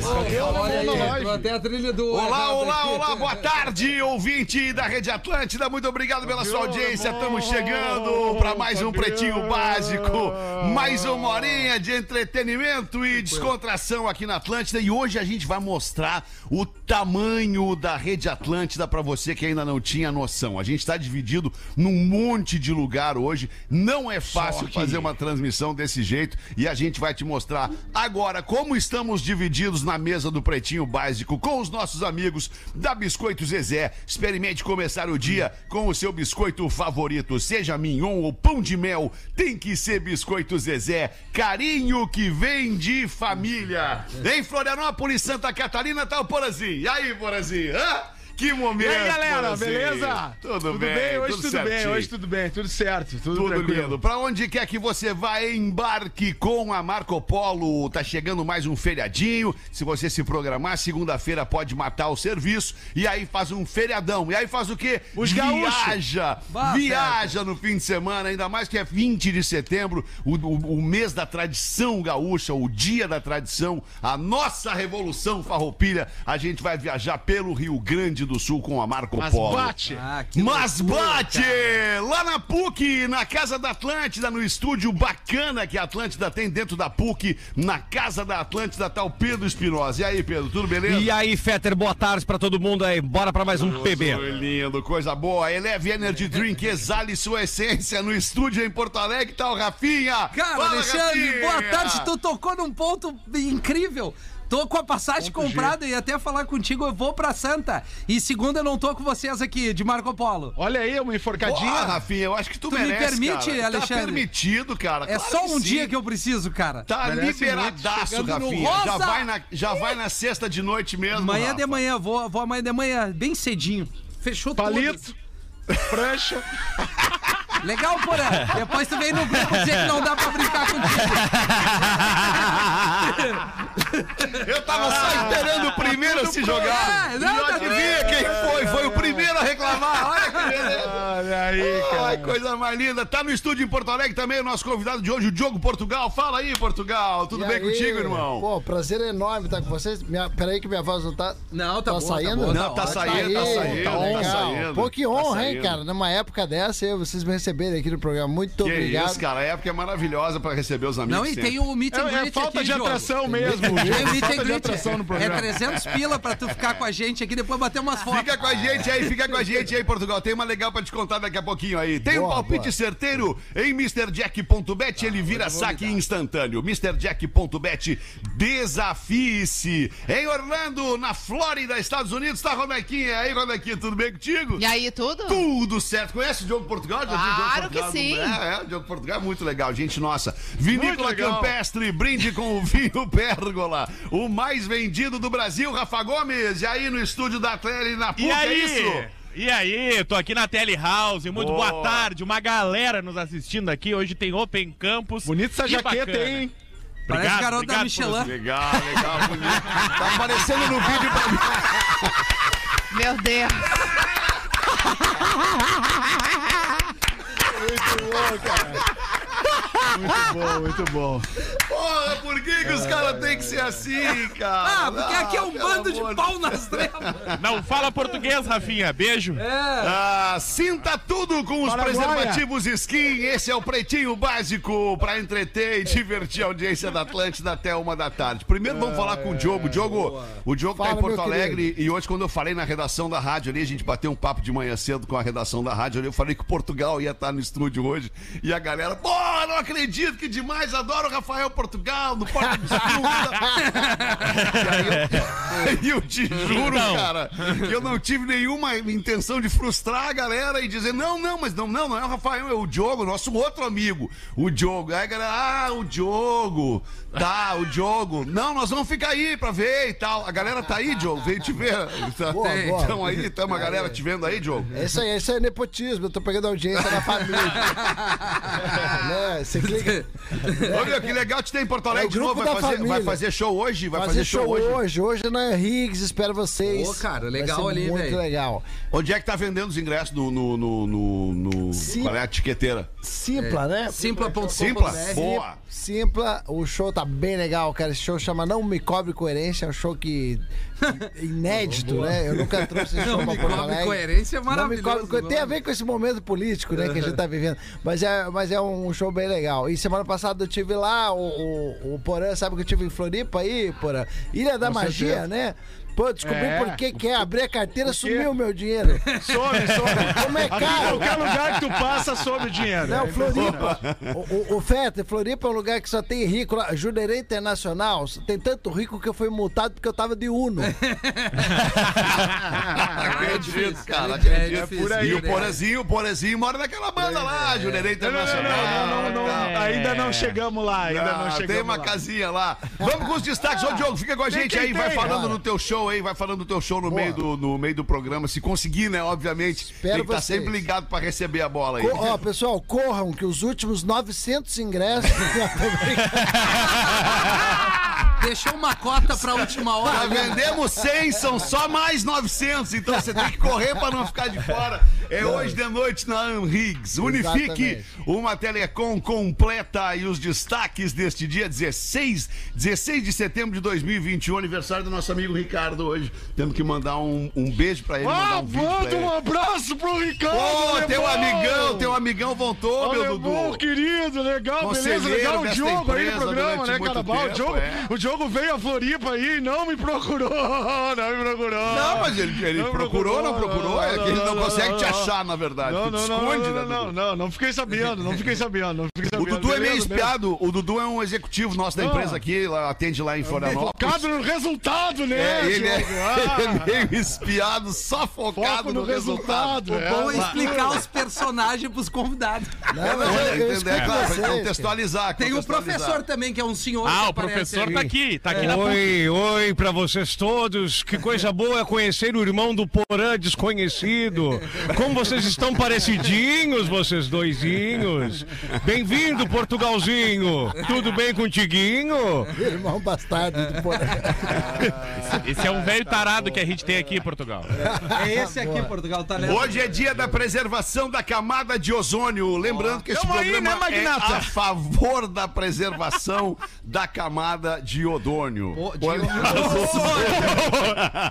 Gomes. Cadê o Olha aí, alemão na entrou loja? até a trilha do. Olá, olá, olá, boa tarde, ouvinte da Rede Atlântida. Muito obrigado pela sua audiência. Estamos chegando para mais um Pretinho Básico, mais uma horinha de entretenimento e descontração aqui na Atlântida. E hoje a gente vai mostrar o tamanho da Rede Atlântida para você que ainda não tinha noção. A gente está dividido num monte de lugar hoje. Não é fácil fazer uma transmissão desse jeito e a gente vai te mostrar agora como estamos divididos na mesa do Pretinho Básico com os nossos amigos da Biscoito Zezé. Experimente começar o dia com o seu biscoito favorito, seja mignon ou pão de mel, tem que ser Biscoito Zezé. Carinho que vem de família. Em Florianópolis, Santa Catarina, tá o Porazinho. E aí, Porazinho? Hã? Que momento, E aí, galera, beleza? Tudo, bem, Hoje tudo tudo, bem, hoje tudo bem, tudo certo, tudo, Tudo tranquilo. lindo. Pra onde quer que você vá, embarque com a Marco Polo. Tá chegando mais um feriadinho. Se você se programar, segunda-feira pode matar o serviço. E aí faz um feriadão. E aí faz o quê? Os gaúchos. Viaja. Bah, Viaja no fim de semana, ainda mais que é 20 de setembro, o, o- o mês da tradição gaúcha, o dia da tradição, a nossa revolução farroupilha. A gente vai viajar pelo Rio Grande do Sul com a Marco Mas Polo. bate. Ah, Mas loucura, bate! cara. Lá na PUC, na Casa da Atlântida, no estúdio bacana que a Atlântida tem dentro da PUC, na Casa da Atlântida tá o Pedro Espinosa. E aí, Pedro, tudo beleza? E aí, Fetter, boa tarde pra todo mundo aí. Bora pra mais um PB. Foi lindo, coisa boa. Eleve Energy Drink, exale sua essência. No estúdio em Porto Alegre tá o Rafinha. Cara, Fala, Alexandre, Rafinha! boa tarde. Tu tocou num ponto incrível. Tô com a passagem comprada e até falar contigo, eu vou pra Santa. E segunda eu não tô com vocês aqui, de Marco Polo. Olha aí, uma enforcadinha. Porra, Rafinha, eu acho que tu, Tu me merece, permite, cara. Alexandre? Tá permitido, cara. É claro só um sim. dia que eu preciso, cara. Tá Merece liberadaço, Rafinha. Já vai, na, já vai na sexta de noite mesmo. Amanhã Rafa. de manhã, vou, vou amanhã de manhã, bem cedinho. Fechou Palito, prancha. tudo. Legal, Porã. Depois tu vem no grupo dizer que não dá pra brincar contigo. Eu tava só esperando o primeiro a se jogar. É, não, e tá adivinha quem foi? Foi o primeiro a reclamar. Olha que beleza. Olha aí, cara. Ai, coisa mais linda. Tá no estúdio em Porto Alegre também o nosso convidado de hoje, o Diogo Portugal. Fala aí, Portugal. Tudo E bem aí? contigo, irmão? Pô, prazer enorme estar com vocês. Minha, peraí que minha voz não tá. Não, tá Tá bom, tá saindo? bom, Não, tá saindo, tá saindo, tá tá legal. saindo, Pô, que tá honra, hein, saindo. cara? Numa época dessa, eu- vocês me receberem aqui no programa. Muito Que obrigado. isso, cara. A época é maravilhosa pra receber os amigos. Não, e sempre. tem o meet and É, é falta aqui, de atração mesmo. Tem o meet and Falta de greet. atração no É programa. 300 pila pra tu ficar com a gente aqui, depois bater umas fotos. Fica com a gente aí, fica com a gente aí, Portugal. Tem uma legal pra te contar daqui a pouquinho aí. Tem um Boa, palpite boa. certeiro em MrJack.bet, ele vira saque instantâneo. MrJack.bet, desafie-se. Em Orlando, na Flórida, Estados Unidos, tá Romequinha. E aí, Romequinha, tudo bem contigo? E aí, tudo? Tudo certo. Conhece o Diogo Portugal? Já viu o Diogo Claro que Portugal? sim. É, é, o Diogo Portugal é muito legal, gente nossa. Vinícola. Campestre, brinde com o vinho Pérgola. O mais vendido do Brasil, Rafa Gomes. E aí no estúdio da Tele na PUC, E é aí? isso? E aí, tô aqui na Telehouse, muito Boa. boa. tarde, uma galera nos assistindo aqui, hoje tem Open Campus. Bonita essa Que jaqueta, bacana. hein? Parece Obrigado, garoto da Michelin. Legal, legal, bonito. Tá aparecendo no vídeo pra mim. Meu Deus. Muito bom, muito bom. Porra, por que, que os caras têm que ser assim, cara? Ah, porque aqui é um pelo bando de pau nas trevas. Não fala português, Rafinha, beijo. Ah, sinta tudo com os Paraguaia. preservativos Skin. Esse é o Pretinho Básico pra entreter e divertir a audiência da Atlântida até uma da tarde. Primeiro vamos falar com o Diogo. Diogo, o Diogo tá Fala, em Porto Alegre e hoje quando eu falei na redação da rádio ali, a gente bateu um papo de manhã cedo com a redação da rádio ali, eu falei que o Portugal ia estar no estúdio hoje e a galera, pô, não acredito que demais, adoro o Rafael Portugal, no Porta Fundos. E aí eu, eu te juro, Então. cara, que eu não tive nenhuma intenção de frustrar a galera e dizer, não, não, mas não, não, não é o Rafael, é o Diogo, nosso outro amigo, o Diogo. Aí a galera, ah, o Diogo, tá, o Diogo. Não, nós vamos ficar aí pra ver e tal. A galera tá aí, Diogo, veio te ver. Tá- Boa, boa. Então aí, tamo a galera te vendo aí, Diogo. É isso aí, isso aí é nepotismo. Eu tô pegando audiência da família. né? Ô, meu, que legal te ter em Porto Alegre É o de novo. Vai fazer, vai fazer show hoje? Vai Fazer show hoje. hoje. Hoje na Amanhã, Riggs, espero vocês. Ô, cara, Vai legal ser ali, Muito velho. legal. Onde é que tá vendendo os ingressos no. no, no, no, no- Sim. Qual é a etiqueteira? Simpla, né? Simpla.com.br. Simpla? Boa. Simpla, o show tá bem legal, cara. Esse show chama Não Me Cobre Coerência, é um show que. inédito, né? Eu nunca trouxe esse show Não pra me Porto cobre Alegre. coerência é Não me maravilhoso. cobre coerência. Tem a ver com esse momento político, né, que a gente tá vivendo. Mas é, mas é um show bem legal. E semana passada eu tive lá, o, o, o Porã, sabe que eu tive em Floripa aí, Porã? Ilha da Magia, né? Pô, descobri É. por que que é. Abri a carteira, sumiu o meu dinheiro. Some, some. Como é Aqui, caro? qualquer lugar que tu passa, some o dinheiro. Não, É Floripa. O, o, o Feta, Floripa é um lugar que só tem rico lá. Jurerê Internacional, tem tanto rico que eu fui multado porque eu tava de Uno. Acredito, cara. é Acredito. difícil, por aí. E o né? Porazinho, o Porazinho mora naquela banda lá, Jurerê Não, não, não, Internacional. não, não, não, não. Ainda não chegamos lá, ainda não, Ah, chegamos tem uma lá. casinha lá. Vamos com os destaques. Ô, Diogo, fica com a gente aí. Vai falando cara. no teu show aí. Vai falando no teu show no meio, do, no meio do programa. Se conseguir, né? Obviamente. Espero tem que estar vocês. sempre ligado pra receber a bola aí. Co- Ó, pessoal, corram que os últimos 900 ingressos. Deixou uma cota pra última Já hora. vendemos 100, são só mais 900, então você tem que correr pra não ficar de fora. É hoje de noite na Anrigs. Unifique Exatamente. uma telecom completa e os destaques deste dia 16, 16 de setembro de 2021, aniversário do nosso amigo Ricardo hoje. Temos que mandar um, um beijo pra ele, mandar Ah, um manda ele. um abraço pro Ricardo! Ô, teu alemão! amigão, teu amigão voltou, meu Alemão, Dudu. querido, legal, beleza, legal. O Diogo aí no programa, né, Carabal? O Diogo, é. o Diogo veio a Floripa aí e não me procurou, não me procurou. Não, mas ele, ele Não procurou, não procurou, é que ele não, não, consegue não, te não. achar, na verdade. Não, não, te não, esconde, não, né, não, Dudu? não, não fiquei sabendo, não fiquei sabendo, não fiquei O sabendo. Dudu é meio espiado. O Dudu é um executivo nosso da Ah. empresa aqui, lá, atende lá em Florianópolis. Focado no resultado, né, É, ele é? Ah, ele é meio espiado, só focado foco no, no resultado. resultado. Bom é. explicar os personagens pros convidados. Não, É, explico claro, vocês, pra cara. contextualizar. Tem o professor também, que é um senhor. Ah, o professor tá aqui, tá aqui na PUC. Oi, oi pra vocês todos. Que coisa boa é conhecer o irmão do Porã desconhecido. Como vocês estão parecidinhos, vocês doisinhos. Bem-vindo, Portugalzinho. Tudo bem contiguinho? Irmão bastardo de Porã. Esse é um velho tarado que a gente tem aqui em Portugal. É esse aqui, Portugal tá lendo. Hoje é dia da preservação da camada de ozônio. Lembrando que esse Tamo aí, programa né, é a favor da preservação da camada de odônio. Olha-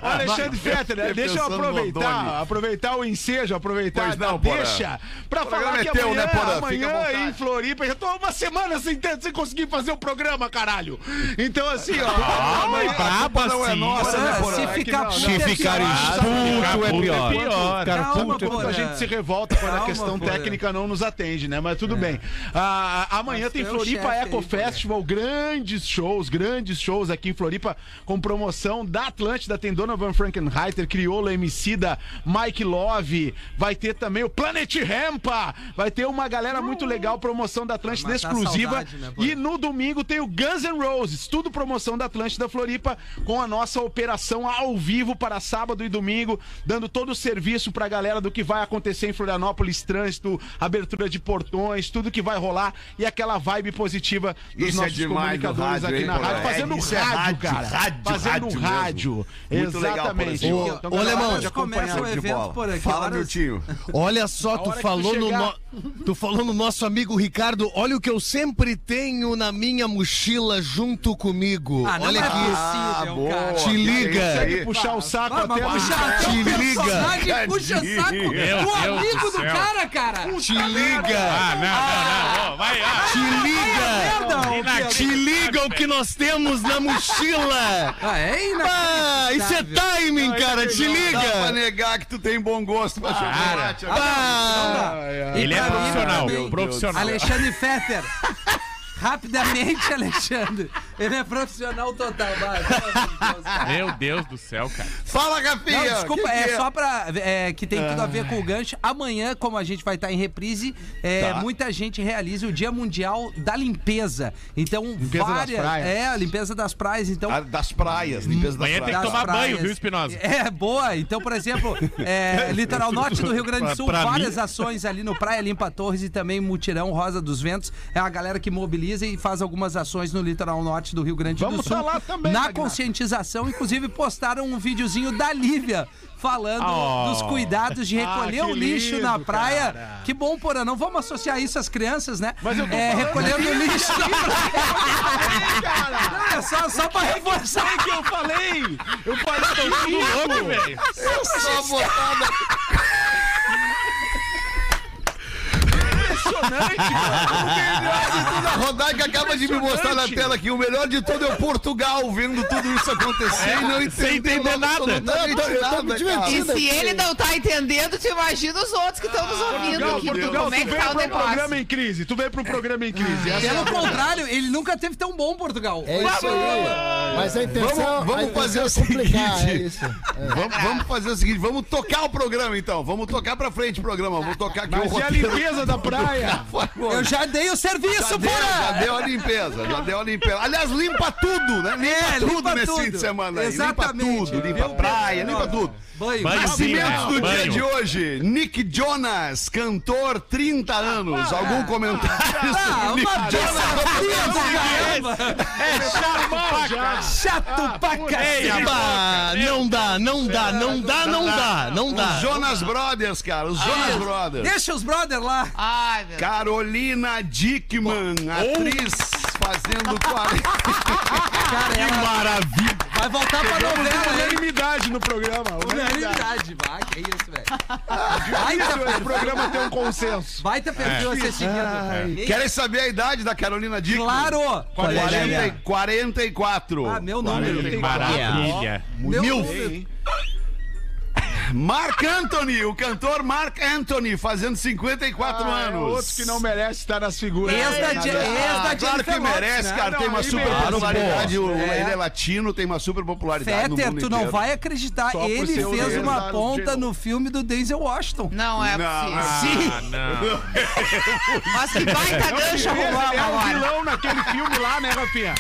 Ô, Alexandre Fetter, né? Deixa eu aproveitar, aproveitar o ensejo, aproveitar Pois não, deixa pra O programa falar é que teu, amanhã, né, amanhã em Floripa, já tô uma semana sem, ter- sem conseguir fazer o programa, caralho. Então assim, ó, Ai, amanhã- braba não é nossa, né, Porã? se É que ficar Se é ficar pior. expulso é pior. pior. Calma, puto é a gente se revolta quando a Calma, questão técnica não nos atende, né? Mas tudo bem. Ah, amanhã tem é o Floripa Eco. Festival, grandes shows, grandes shows aqui em Floripa, com promoção da Atlântida, tem Donovan Frankenheiter, Criolo, Emicida, Mike Love, vai ter também o Planet Rampa, vai ter uma galera muito legal, promoção da Atlântida a exclusiva. saudade, né, e no domingo tem o Guns N' Roses, tudo promoção da Atlântida Floripa, com a nossa operação ao vivo para sábado e domingo, dando todo o serviço pra galera do que vai acontecer em Florianópolis, trânsito, abertura de portões, tudo que vai rolar e aquela vibe positiva dos Isso é nossos demais no comunicadores rádio, aqui hein, na rádio, É, fazendo isso é rádio, rádio, cara. rádio, fazendo rádio rádio. Muito legal, Exatamente. Porãzinho. Então, Ô, Alemão, começa o evento bola. por aqui. Fala, horas- Miltinho. Olha só, tu falou, no chegar- no... tu falou no nosso amigo Ricardo. Olha o que eu sempre tenho na minha mochila junto comigo. Ah, não Olha é aqui. possível, boa. Te liga. Consegue puxar o saco Ah, até puxa, no- até o Te liga. puxa saco Meu do Deus amigo do cara, cara. Te liga. Ah, não, não, não. Ô, vai, ah. Te liga. Ô. Te liga o que nós temos na mochila. Ah, é Ah, isso é timing, cara. Te Dá pra liga. negar que tu tem bom gosto pra chocolate. Ah, Ele é profissional, profissional. Alexandre Fetter. Rapidamente, Alexandre. Ele é profissional total. Vai, cara. Meu Deus do céu, cara. Fala, Rafinha. Não, desculpa, que que é, só pra. É, que tem tudo a Ah. ver com o gancho. Amanhã, como a gente vai estar em reprise, é, Tá. muita gente realiza o Dia Mundial da Limpeza. Então, Limpeza das várias. praias. É, a limpeza das praias. Então. Ah, Das praias, limpeza das Amanhã tem que praias. das tomar banho, praias. viu, Espinosa? É, boa. Então, por exemplo, é, Litoral Norte do Rio Grande do Sul, Pra mim- várias ações ali no Praia Limpa Torres e também Mutirão Rosa dos Ventos. É a galera que mobiliza e faz algumas ações no Litoral Norte norte do Rio Grande Vamos do Sul. tá lá também, na conscientização, inclusive postaram um videozinho da Lívia falando Oh. dos cuidados de recolher Ah, o lixo lindo, na praia. cara. Que bom, Porã. Não vamos associar isso às crianças, né? Mas eu tô é, recolhendo o lixo na praia. é só, só pra reforçar. Sabe o que eu falei? Eu falei Tô louco, velho. Só botada. Impressionante, cara. O melhor de tudo A Rodaica acaba de me mostrar na tela aqui. O melhor de tudo é o Portugal vendo tudo isso acontecer e não entender nada. Não, eu tô- eu tô nada, me divertindo. E se ele não tá entendendo, tu imagina os outros que estão nos ouvindo. Portugal, que- Portugal, como é que tá o pro programa negócio? em crise. Tu veio pro programa em crise. Essa é a Pelo contrário, ele nunca teve tão bom Portugal. É isso aí. Mas a intenção, Vamos- vamos a fazer é o seguinte. é isso. Vamos, vamos fazer o seguinte, vamos tocar o programa então. Vamos tocar pra frente o programa. Vamos tocar aqui Mas o e a roteiro. limpeza da praia? Eu já dei o serviço, Já deu, já deu a limpeza, já deu a limpeza. Aliás, limpa tudo, né? Limpa É, tudo limpa nesse tudo. fim de semana aí. Exatamente. Limpa tudo, limpa a praia, limpa tudo. Banho. Banho. Nascimentos do dia de hoje. Nick Jonas, cantor, 30 anos. Algum comentário Ah, sobre Nick Jonas? caramba! É chato. Chato pra! Ah, não dá, não dá, não dá, não dá, não dá. Os Jonas Brothers, cara. Os Jonas Brothers. Deixa os brother lá. Carolina Dickman, atriz fazendo 40. Cara, ela Maravilha. Vai voltar pra novela, hein? Unanimidade no programa. Unanimidade. Vai, que isso, velho. Baita Esse perfil. programa tem um consenso. Baita perfil a ser seguido. Querem saber a idade da Carolina Dickman? Claro! 40, e- 44. Ah, meu número. Maravilha. Meu Mil. número. Mark Anthony, o cantor Mark Anthony, fazendo 54 Ah, é anos. outro que não merece estar nas figuras. Ex da, É, nada. ex da Ah, claro que merece, né? cara. Não, tem uma super popularidade. o- É. Ele é latino, tem uma super popularidade. no Fetter, tu não inteiro. vai acreditar. Só Ele fez uma ponta no filme do Denzel Washington. Não é possível. Ah, não. Mas que baita gancho Ele arrumamos é o vilão naquele filme lá, né, Rafinha?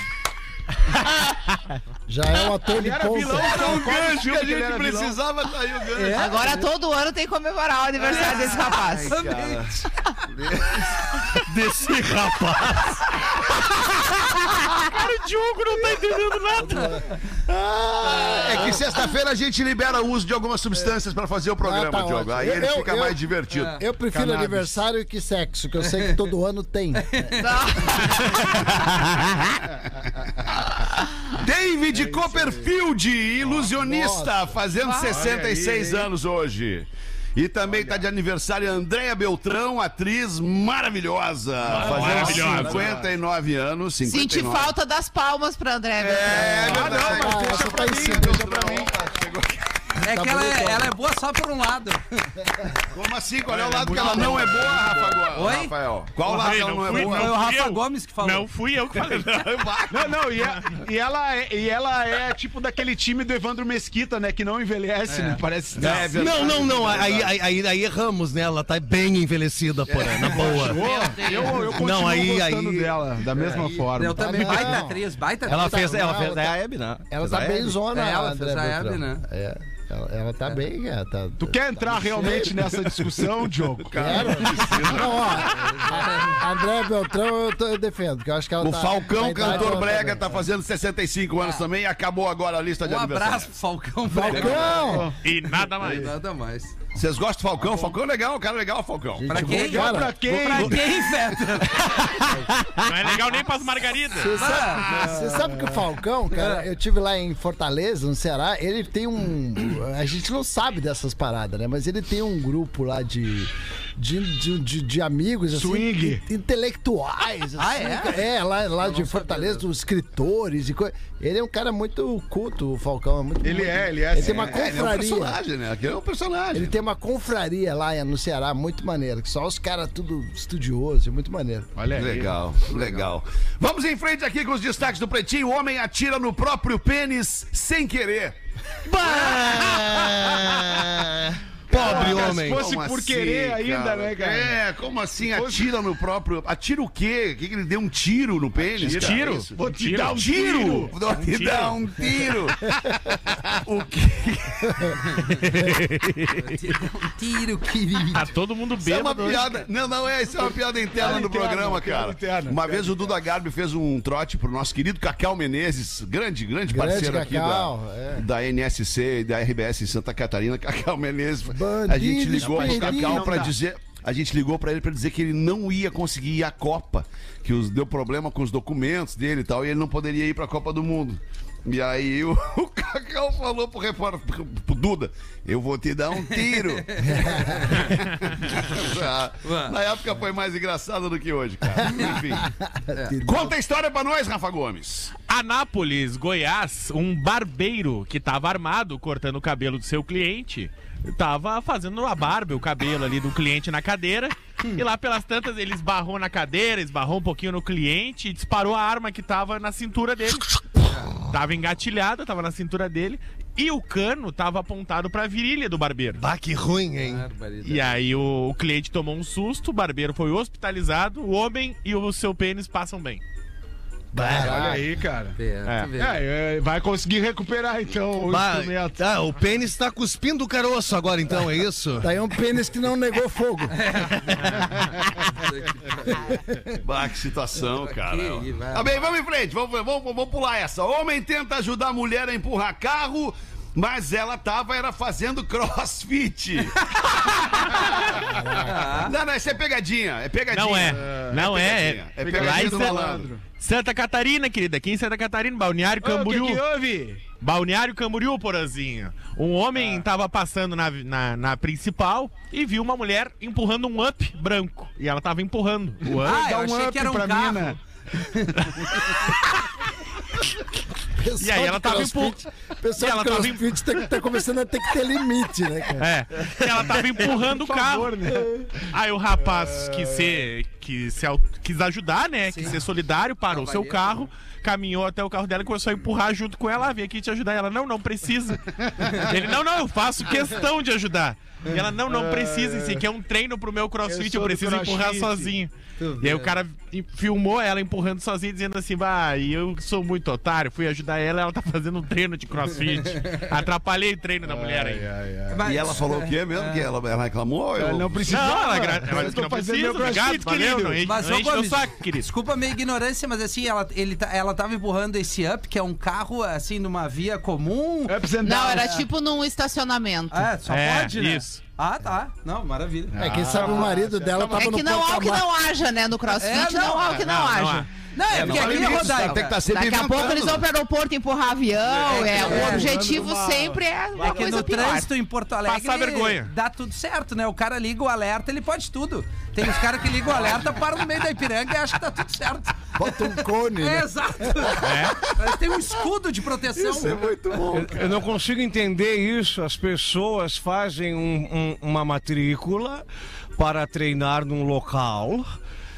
Já é um ator de era vilão, ponta. então, O qual gancho que a gente era vilão? precisava tá aí o gancho. Agora todo ano tem que comemorar o aniversário desse rapaz. Desse rapaz. O Diogo não tá entendendo nada. É que sexta-feira a gente libera o uso de algumas substâncias pra fazer o programa, Ah, tá Diogo. ótimo. Aí Eu- ele eu- fica eu- mais divertido. Eu prefiro aniversário que sexo, que eu sei que todo ano tem. David Copperfield, ilusionista, fazendo 66 anos hoje. E também tá de aniversário Andréia Beltrão, atriz maravilhosa. fazendo maravilhosa. 59 anos. 59. Senti falta das palmas pra André. É, Beltrão. verdade. Ah, essa tá em cima. É Tá que ela é, ela é boa só por um lado. Como assim? Qual é o lado que ela não é boa, Rafa Go- Oi? Rafael? Qual lado que ela não é fui, boa? Foi o Rafa. Gomes que falou. Não fui eu que falei. Não, não, e, a- e ela é, e ela é tipo daquele time do Evandro Mesquita, né? Que não envelhece, né? Parece. É. Não, não, não. Aí, aí, aí, aí erramos, né? Ela tá bem envelhecida, porém, na boa. Eu, eu continuo Não, aí- gostando aí- dela, da mesma forma. Eu também, Não. baita atriz, baita Ela atriz. fez, ela fez ela a tá- Hebe, né? Ela Fez tá a bem zona, É, ela André fez a. Hebe, né? É, ela, ela tá bem, é, tá... Tu quer entrar realmente nessa discussão, Diogo? Quero. Não, ó, a- André Beltrão eu, tô- eu defendo, porque eu acho que ela O tá... Falcão, cantor tá brega, tá fazendo 65 anos também e acabou agora a lista de Um aniversário. abraço pro Falcão. Falcão! E nada mais. Nada mais. Vocês gostam do Falcão? Falcão é legal, cara legal, Falcão. Pra quem? Legal pra quem? Pra quem, Fetter? Não é legal nem pras margaridas. Você sabe, você sabe que o Falcão, cara, eu tive lá em Fortaleza, no Ceará, ele tem um. A gente não sabe dessas paradas, né? Mas ele tem um grupo lá de. De, de, de, de amigos, assim, Swing. in- intelectuais. Ah, assim, é? cara. É, lá, lá de Fortaleza, dos escritores e coisa. Ele é um cara muito culto, o Falcão. É muito, Ele muito- é, ele é, Ele tem uma É, ele é um confraria. personagem, né? Aquele é um personagem. Ele tem uma confraria lá no Ceará, muito maneiro. Que só os caras tudo estudiosos, é muito maneiro. Olha aí. Legal, legal. Vamos em frente aqui com os destaques do Pretinho. O homem atira no próprio pênis sem querer. Bah! Pobre Cara, homem. se fosse Como por assim, querer ainda, né, cara? É, como assim? Atira no próprio. Atira o quê? O que que ele deu um tiro no pênis? cara? Tiro? Isso. Vou te Tiro. dar um Tiro! tiro. Vou te tiro. dar um tiro! o que? Um tiro, querido. Tá todo mundo Isso é uma piada. Não, não é. Isso é uma piada interna do programa, piada cara. interna. Uma vez o Duda Garbi fez um trote pro nosso querido Cacau Menezes, grande, grande Grande parceiro aqui da, é. da NSC e da RBS em Santa Catarina, Cacau Menezes. A Bandido gente ligou espelhinho. Cacau pra Não dá. dizer. A gente ligou pra ele pra dizer que ele não ia conseguir ir à Copa, que os, deu problema com os documentos dele e tal, e ele não poderia ir pra Copa do Mundo. E aí o, o Cacau falou pro repórter, pro, pro Duda, eu vou te dar um tiro. Na época foi mais engraçado do que hoje, cara. Enfim. Conta a história pra nós, Rafa Gomes. Anápolis, Goiás, um barbeiro que tava armado cortando o cabelo do seu cliente. Tava fazendo a barba, o cabelo ali do cliente na cadeira. E lá pelas tantas ele esbarrou na cadeira, esbarrou um pouquinho no cliente e disparou a arma que tava na cintura dele. Tava engatilhada, tava na cintura dele. E o cano tava apontado pra virilha do barbeiro. Bah, que ruim, hein? E aí o, o cliente tomou um susto, o barbeiro foi hospitalizado, o homem e o seu pênis passam bem. Olha aí, cara. É. É, é, vai conseguir recuperar então o Bah, instrumento. ah, o pênis tá cuspindo o caroço agora, então, é isso? Daí um pênis que não negou fogo. Bah, que situação, cara. Tá bem, vamos em frente, vamos, vamos, vamos pular essa. Homem tenta ajudar a mulher a empurrar carro, mas ela tava era fazendo crossfit. não, não, isso é pegadinha, é pegadinha. Não é, não é. pegadinha. É, É Lá pegadinha do Santa- malandro. Santa Catarina, querida. Aqui em Santa Catarina, Balneário Ô, O que, Camboriú. que houve? Balneário Camboriú, porazinho. Um homem Ah. tava passando na, na, na principal e viu uma mulher empurrando um up branco. E ela tava empurrando o up. Ah, eu um achei up que era um pra carro. mina. E aí ela tava crossfit, pessoal e ela tava crossfit tá, tá começando a ter que ter limite, né, cara? É. E ela tava empurrando o carro. favor, né? Aí o rapaz quis ser. Quis, se quis ajudar, né? Quis ser solidário, parou o seu carro, caminhou até o carro dela e começou a empurrar junto com ela. Ah, vim aqui te ajudar. E ela, não, não precisa. Ele, não, não, eu faço questão de ajudar. E ela, não, não precisa, isso aqui é um treino pro meu Eu crossfit, eu do preciso empurrar crossfit." sozinho. E aí o cara filmou ela empurrando sozinha, dizendo assim, vai, e eu sou muito otário, fui ajudar ela, ela tá fazendo um treino de crossfit. Atrapalhei o treino da mulher aí. Mas- E ela falou o quê mesmo? Que ela, ela reclamou? Ela Eu... não precisa. Não, ela, ela eu disse que não fazendo precisa, meu obrigado, crossfit, valeu, não enche, Mas, não ô, enche meu Gomes, saco, querido. Desculpa a minha ignorância, mas assim, ela, ele, tá- ela tava empurrando esse up, que é um carro, assim, numa via comum. Ups and Não, era tipo num estacionamento. É, só É, pode, né? isso. Ah, tá. Não, maravilha. É, quem sabe o marido dela tava É no que não há o que não haja, né? No crossfit, É, não, não, há o que não, não, não haja. há. Não, é, porque não aqui, isso, Rodaica... tem que tá sempre Daqui a pouco eles vão para o aeroporto empurrar avião. É, o É, objetivo uma- sempre é uma É que coisa no pior. trânsito em Porto Alegre Passar vergonha. dá tudo certo, né? O cara liga o alerta, ele pode tudo. Tem os caras que ligam o alerta, param no meio da Ipiranga e acham que tá tudo certo. Bota um cone, É, né? exato. Mas tem um escudo de proteção. Isso é muito bom. Eu não consigo entender isso. As pessoas fazem um- um- uma matrícula para treinar num local.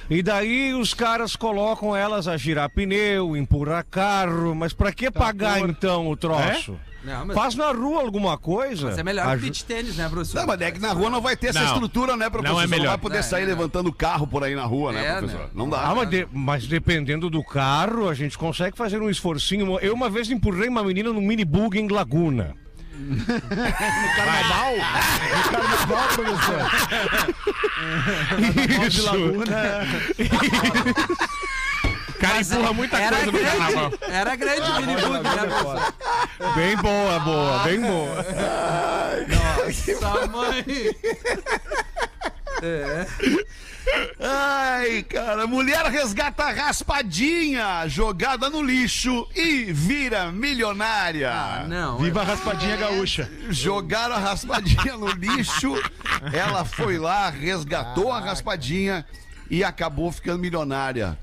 E daí os caras colocam elas a girar pneu, empurrar carro. Mas pra que pagar então o troço? Não, mas- Faz na rua alguma coisa. Mas é melhor que Aju- beach tênis, né, professor? Não, mas é que na rua não vai ter essa Não. estrutura, né, professor? Não é Você melhor. vai poder Não, sair é. levantando carro por aí na rua, né, É, professor? né? Não dá. Ah, mas, de- mas dependendo do carro, a gente consegue fazer um esforcinho. Eu uma vez empurrei uma menina num mini bug em Laguna. Carnaval? No carnaval, professor. De Laguna. O cara empurra muita coisa no carnaval. grande, era grande o minibug, né, professor? Bem boa, boa, bem boa. Nossa, mãe. É. Ai, cara, mulher resgata raspadinha jogada no lixo e vira milionária. Ah, Não, Viva a raspadinha gaúcha. Jogaram a raspadinha no lixo, ela foi lá, resgatou a raspadinha e acabou ficando milionária.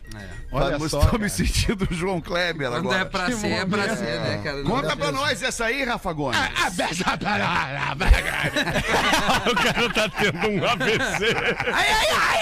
Olha Mas só, cara. me sentindo o João Kleber Quando agora. é pra ser, é pra ser, né, cara? Não Conta pra nós essa aí, Rafa Gomes. o cara tá tendo um AVC. Ai, ai, ai,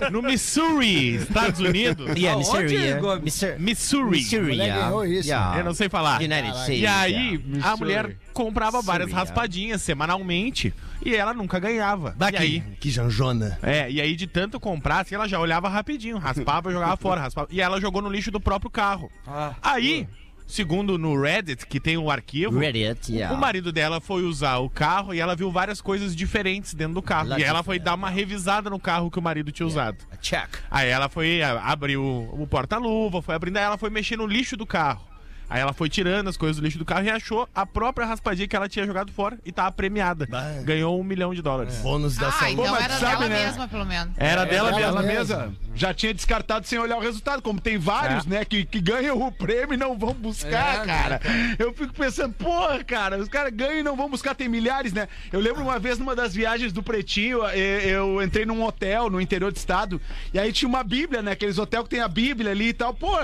ai! No Missouri, Estados Unidos. Yeah, Missouri. yeah. Missouri. Missouri. Missouri, yeah. Eu não sei falar. United States. E aí, yeah. a mulher comprava várias raspadinhas semanalmente e ela nunca ganhava. E aí, que, janjona. é, e aí de tanto comprar, assim, ela já olhava rapidinho, raspava e jogava fora, raspava. E ela jogou no lixo do próprio carro. Ah, Aí, segundo no Reddit, que tem um arquivo, Reddit, yeah. o marido dela foi usar o carro e ela viu várias coisas diferentes dentro do carro. Lá E ela foi dar uma revisada no carro que o marido tinha usado. Check. Aí ela foi a- abriu o porta-luva, foi abrindo, aí ela foi mexer no lixo do carro. Aí ela foi tirando as coisas do lixo do carro e achou a própria raspadinha que ela tinha jogado fora e tava premiada. Bah. Ganhou um milhão de dólares. Bônus da Ah, saúde. então mas era sabe, dela né? mesma, pelo menos. Era dela dela mesma. na mesmo. mesa. Já tinha descartado sem olhar o resultado, como tem vários, né, que, que ganham o prêmio e não vão buscar, É, cara. Eu fico pensando, porra, cara, os caras ganham e não vão buscar, tem milhares, né? Eu lembro uma vez numa das viagens do Pretinho, eh, eu entrei num hotel no interior do estado, e aí tinha uma Bíblia, né? Aqueles hotéis que tem a Bíblia ali e tal, pô.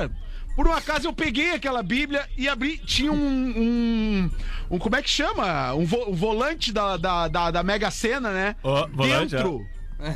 Por um acaso eu peguei aquela Bíblia e abri. Tinha um. um, um- como é que chama? Um, vo- um volante da, da, da, da Mega Sena, né? Ó, volante, Dentro.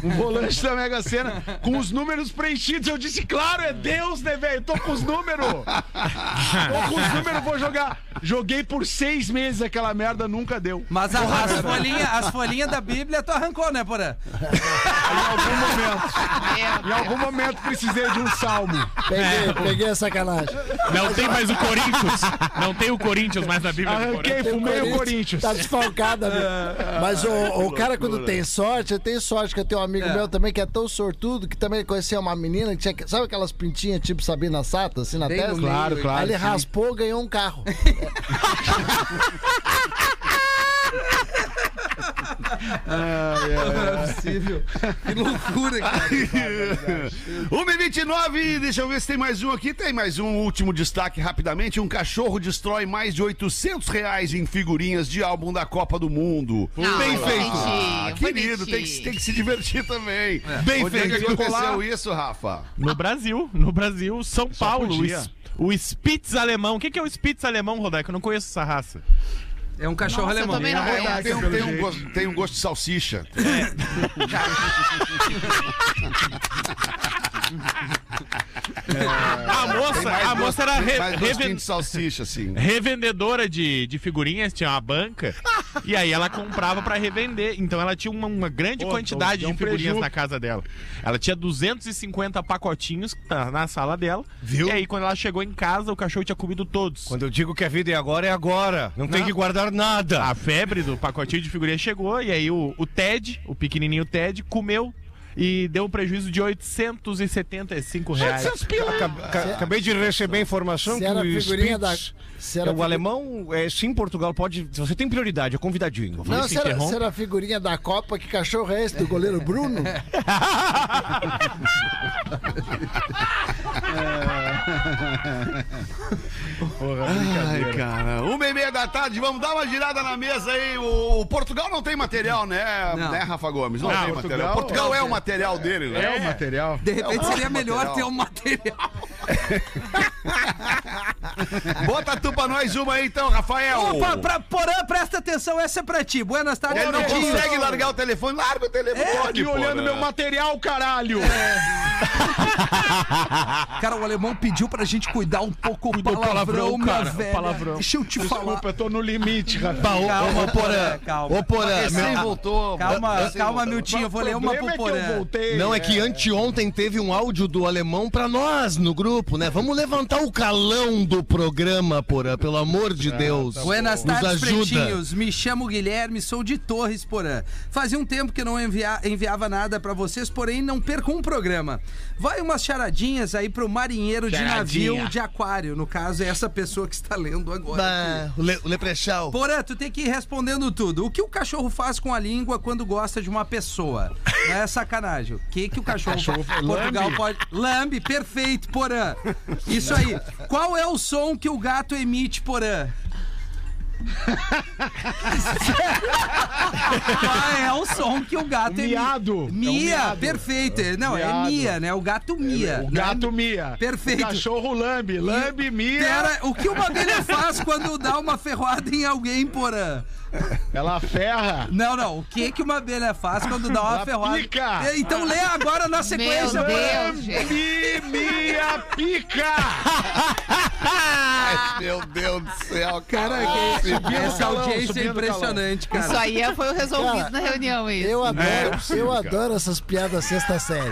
Um volante da Mega Sena com os números preenchidos. Eu disse, claro, é Deus, né, velho? Tô com os números. Tô com os números, vou jogar. Joguei por seis meses aquela merda, nunca deu. Mas a- as folhinhas as folhinhas da Bíblia tu arrancou, né, Porã? Em algum momento. Em algum momento precisei de um salmo. Peguei, peguei a sacanagem. Não tem mais o Corinthians. Não tem o Corinthians mais na Bíblia Arranquei, fumei o Corinthians. Tá desfalcada, meu. Mas o, o cara, quando tem sorte, eu tenho sorte, que eu tenho um amigo meu também que é tão sortudo que também conhecia uma menina que tinha. Sabe aquelas pintinhas tipo Sabina Sato, assim na Bem no testa? meio, Claro, claro. Aí ele sim. raspou, ganhou um carro. Não é possível. Que loucura, cara. 1h29, deixa eu ver se tem mais um aqui. Tem mais um último destaque rapidamente. Um cachorro destrói mais de 800 reais em figurinhas de álbum da Copa do Mundo. Não, Bem foi feito. Ah, querido, tem que, tem que se divertir também. Bem Onde é que feito. aconteceu isso, Rafa? No Brasil, no Brasil, São Paulo, o, o Spitz alemão. O que, que é o Spitz alemão, Rodeco? Eu não conheço essa raça. É um cachorro Nossa, eu alemão. também não É, tem, um, tem um gosto, tem um gosto de salsicha. A moça, a gosto- moça era tem re- de salsicha, assim. revendedora de, de figurinhas, tinha uma banca, e aí ela comprava pra revender. Então ela tinha uma, uma grande Pô, quantidade deu um de figurinhas na casa dela. Ela tinha 250 pacotinhos na, na sala dela. Viu? E aí, quando ela chegou em casa, o cachorro tinha comido todos. Quando eu digo que a vida é agora, é agora. Não, tem Não. que guardar nada. A febre do pacotinho de figurinha chegou, e aí o, o Ted, o pequenininho Ted, comeu e deu um prejuízo de 875 reais. Acab- ca- Acabei de receber a informação que o da. Spitz, que é era o alemão, é, sim, Portugal pode. Você tem prioridade, é convidadinho. Não, se se era, interrompe. se era a figurinha da Copa, que cachorro é esse do goleiro Bruno? Ai, cara. Uma e meia da tarde, vamos dar uma girada na mesa aí. O, o Portugal não tem material, né, Não. né Rafa Gomes? Não, Não, tem Portugal- material. Portugal é o material dele, né? É o material. De repente É seria melhor material. ter um material. Bota tu pra nós uma aí então, Rafael. Opa, pra, Porã, presta atenção, essa é pra ti. Buenas tardes, Ele não Pretinho. consegue largar o telefone. Larga o telefone. Tô aqui pô, olhando meu material, caralho. Cara, o alemão pediu pra gente cuidar um pouco do palavrão, palavrão, minha cara, o velha. palavrão. Deixa eu te falar. Desculpa, eu tô no limite, ô, Calma, ô, Porã. Porã, calma. Ô, Porã. Recém voltou. Calma, calma. Miltinho, eu vou ler uma pro é Porã. voltei. Não, é que anteontem teve um áudio do alemão pra nós no grupo, né? Vamos levantar o calão do programa, Porã, pelo amor de Deus. Buenas Nos tardes, ajuda. pretinhos. Me chamo Guilherme, sou de Torres, Porã. Fazia um tempo que não envia- enviava nada pra vocês, porém não percam um programa. Vai umas charadinhas aí pro marinheiro de Charadinha. navio de aquário. No caso, é essa pessoa que está lendo agora. Bah, o, le, o Leprechal. Porã, tu tem que ir respondendo tudo. O que o cachorro faz com a língua quando gosta de uma pessoa? Não é sacanagem. O que, que o cachorro, Cachorro faz? Portugal lambe. pode. Lambe, perfeito, Porã. Isso aí. Qual é o som que o gato emite, Porã? Qual é o som que o gato emite? Miado. É um Mia, miado. perfeito. Não, é Miado. Mia, né? O gato Mia. O né? gato mia. Perfeito. O cachorro lambe. Lambe, mia. Pera, o que uma abelha faz quando dá uma ferroada em alguém, porã? Ela ferra. Não, não. O que que uma abelha faz quando dá uma Ela ferroada? pica. É, Então lê agora na sequência. Meu Deus, gente. Mi, minha pica! Meu Deus do céu, cara. esse Essa audiência é impressionante, Isso cara. aí foi o resolvido Cara, na reunião, isso. Eu adoro, eu cara. adoro essas piadas sexta série.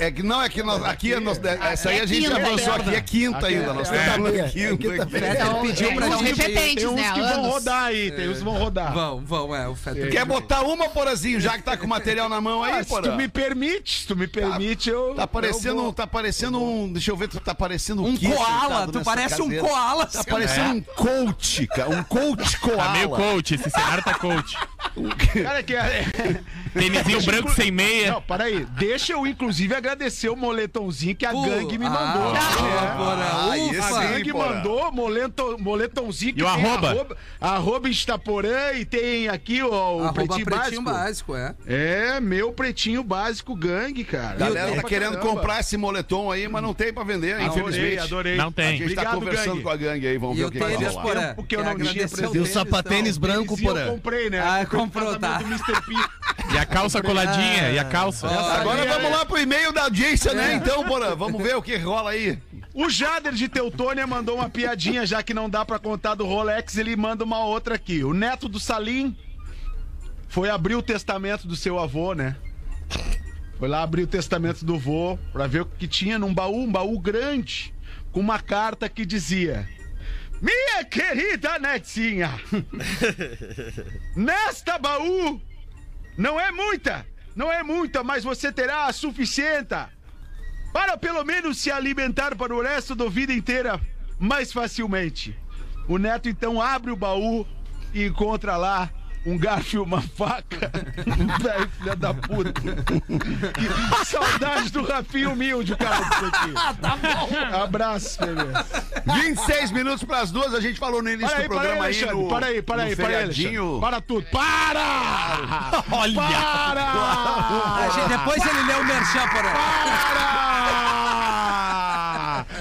É que não, é que nós, aqui é nós, essa aí É a gente quinta avançou aqui, é quinta ainda. Nós estamos É, é quinta. Ele pediu pra gente. repetentes, Tem uns né? que vão rodar aí, tem uns que vão rodar. Vão, vão, é. O Feta. Quer botar uma, Porazinho, já que tá com o material na mão aí, Ah, se tu me permite, se tu me permite, eu. Tá parecendo, eu vou. tá parecendo um. Deixa eu ver, tu tá parecendo Um quê koala. Tu parece um cadeira? Koala. Tá parecendo um coach, cara. Um coach koala. Tá meio coach, esse cenário tá coach. Cara, que é. Tênisinho branco sem meia. Não, peraí. Deixa eu, inclusive, agradecer o moletomzinho que a Pô, gangue me ah, mandou. É. Porã. Ah, Ufa. esse A aí, gangue Porã. mandou moleto, moletomzinho que E o arroba? arroba, arroba Instaporã e tem aqui ó, o Arroba pretinho, pretinho básico. básico, é. É, meu pretinho básico gangue, cara. Galera Legal tá querendo caramba. comprar esse moletom aí, mas não tem pra vender, infelizmente. Adorei, adorei. Não A tem. gente tá Obrigado, conversando gangue. com a gangue aí, vamos E ver o que vai rolar. Porã. Porque eu não tinha presente. o E o tênis, sapatênis então. branco, Esse eu porã. comprei, né? Ah, comprou, tá. do Mr. P. E a calça coladinha, e a calça. Agora vamos lá pro e-mail da audiência, né? Então, Porã, vamos ver o que rola aí. O Jader de Teutônia mandou uma piadinha, já que não dá pra contar do Rolex, ele manda uma outra aqui. O neto do Salim foi abrir o testamento do seu avô, né? Foi lá abrir o testamento do vô pra ver o que tinha num baú, um baú grande, com uma carta que dizia: Minha querida netinha, nesta baú não é muita, não é muita, mas você terá a suficiente para pelo menos se alimentar para o resto da vida inteira mais facilmente. O neto então abre o baú e encontra lá um garfo e uma faca. Velho, filha da puta. Que saudade do Rafinho humilde, cara, disso aqui. tá bom. Abraço, beleza. 26 minutos pras duas, a gente falou no início Para aí, do para aí, programa aí. No- Para aí, para aí, para aí. Para tudo. Para! Olha! Para! Ah, gente, depois ele lê o merchan, Porã. Para!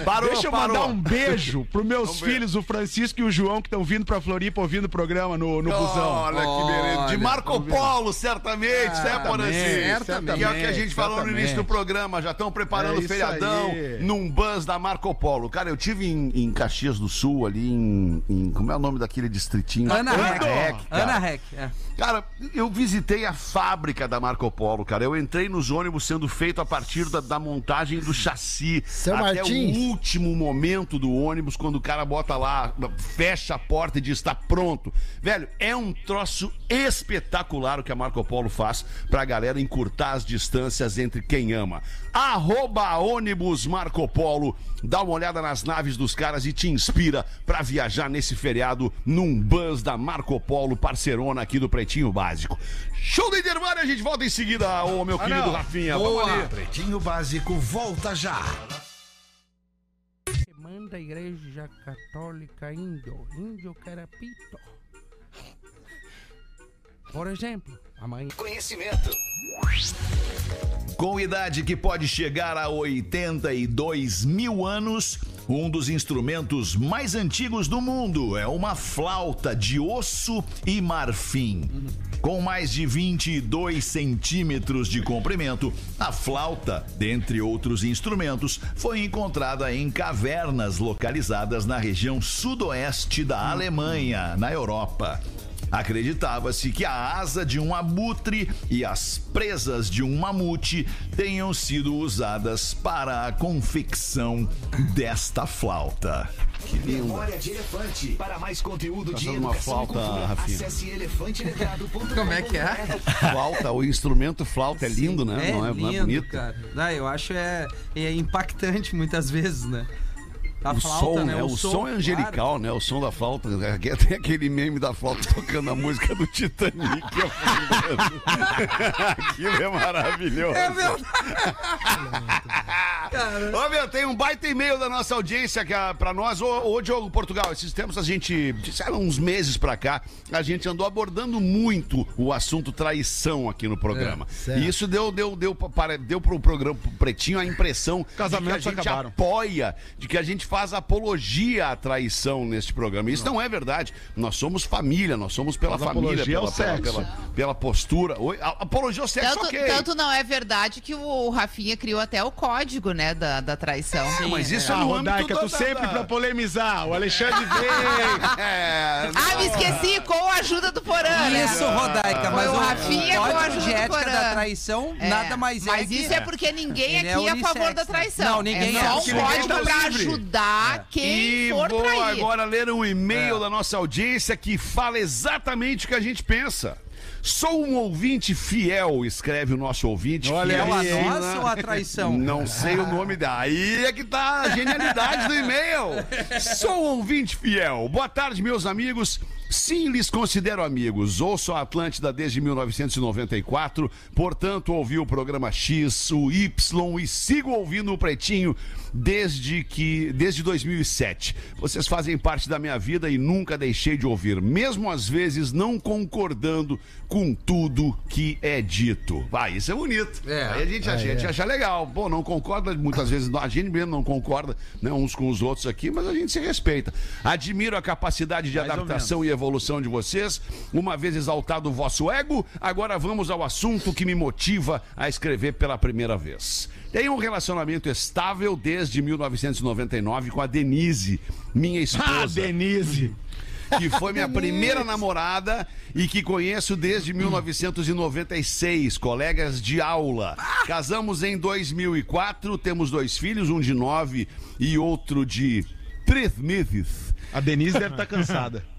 Parou, Deixa eu parou. mandar um beijo pros meus ver. filhos, o Francisco e o João, que estão vindo pra Floripa ouvindo o programa no, no busão. Olha que beleza. De Olha, Marco Polo, certamente, né, Porazinho? certamente, Que é o que a gente falou no certamente. início do programa. Já estão preparando É o isso feriadão aí. num bus da Marco Polo. Cara, eu tive em, em Caxias do Sul, ali em, em- Como é o nome daquele distritinho? Ana Rec. Ana Rec. É. Cara, eu visitei a fábrica da Marco Polo, cara. Eu entrei nos ônibus sendo feito a partir da, da montagem do chassi. Seu até Martins. Último momento do ônibus, quando o cara bota lá, fecha a porta e diz, tá pronto. Velho, é um troço espetacular o que a Marco Polo faz pra galera encurtar as distâncias entre quem ama. Arroba ônibus Marco Polo. Dá uma olhada nas naves dos caras e te inspira pra viajar nesse feriado num bus da Marco Polo, parceirona aqui do Pretinho Básico. Show do intervalo, a gente volta em seguida, ô meu querido não. Rafinha. Vamos Boa. ali. Pretinho Básico volta já. Manda a Igreja Católica Índio, Índio Carapito. Por exemplo, amanhã. Conhecimento. Com idade que pode chegar a 82 mil anos, um dos instrumentos mais antigos do mundo é uma flauta de osso e marfim. Com mais de 22 centímetros de comprimento, a flauta, dentre outros instrumentos, foi encontrada em cavernas localizadas na região sudoeste da Alemanha, na Europa. Acreditava-se que a asa de um abutre e as presas de um mamute tenham sido usadas para a confecção desta flauta. Que lindo. Memória de Elefante. Para mais conteúdo de Fazendo uma flauta, acesse elefanteletrado.com. Como é que é? Flauta, o instrumento flauta é lindo, né? É não, é, lindo, não é bonito? cara. Ah, eu acho é, é impactante muitas vezes, né? A O flauta, som, né? né? O, som, é angelical, claro. né? O som da flauta. Tem aquele meme da flauta tocando a música do Titanic. Aquilo é maravilhoso. É verdade. Ô, meu, tem um baita e-mail da nossa audiência que, ah, pra nós. Ô, ô, Diogo Portugal, esses tempos a gente, disseram uns meses pra cá, a gente andou abordando muito o assunto traição aqui no programa. certo. e isso deu, deu, deu, para, deu pro programa pro Pretinho a impressão Casamentos de que a gente acabaram. apoia, de que a gente faz apologia à traição neste programa. Isso não, é verdade. Nós somos família, nós somos pela Faz família, pela, pela, sexo. pela, pela postura. Oi, apologia ao sexo, Tanto, ok. tanto não é verdade que o Rafinha criou até o código, né, da, da traição. mas isso é, Ah, no âmbito Rodaica, da- tu sempre da- pra polemizar. O Alexandre veio. É, Ah, me esqueci, com a ajuda do Porã, né? Isso, Rodaica, mas Foi o o Rafinha com a ajuda de do ética Porã. da traição É, nada mais é Mas que... isso é porque ninguém Ele é aqui é a favor da né? traição. Não, ninguém é é. só um Porque ninguém código tá pra livre. Ajudar quem E for vou trair. agora ler um e-mail da nossa audiência que fala exatamente o que a gente pensa. Sou um ouvinte fiel, escreve o nosso ouvinte. Olha fiel É a aí, nossa ou a traição? Não sei o nome da. Aí é que tá a genialidade do e-mail. Sou um ouvinte fiel. Boa tarde, meus amigos. Sim, lhes considero amigos. Ouço a Atlântida desde 1994, portanto, ouvi o programa X, o Y e sigo ouvindo o Pretinho desde que desde 2007. Vocês fazem parte da minha vida e nunca deixei de ouvir, mesmo às vezes não concordando com tudo que é dito. Vai, isso é bonito. É. Aí a gente, a gente acha legal. Pô, não concorda muitas vezes, a gente mesmo não concorda né, uns com os outros aqui, mas a gente se respeita. Admiro a capacidade de Mais adaptação e evolução de vocês. Uma vez exaltado o vosso ego, agora vamos ao assunto que me motiva a escrever pela primeira vez. Tenho um relacionamento estável desde 1999 com a Denise, minha Ah, esposa Denise. que foi minha primeira namorada e que conheço desde 1996, colegas de aula. Casamos em 2004, temos dois filhos, um de nove e outro de três meses. A Denise deve estar cansada.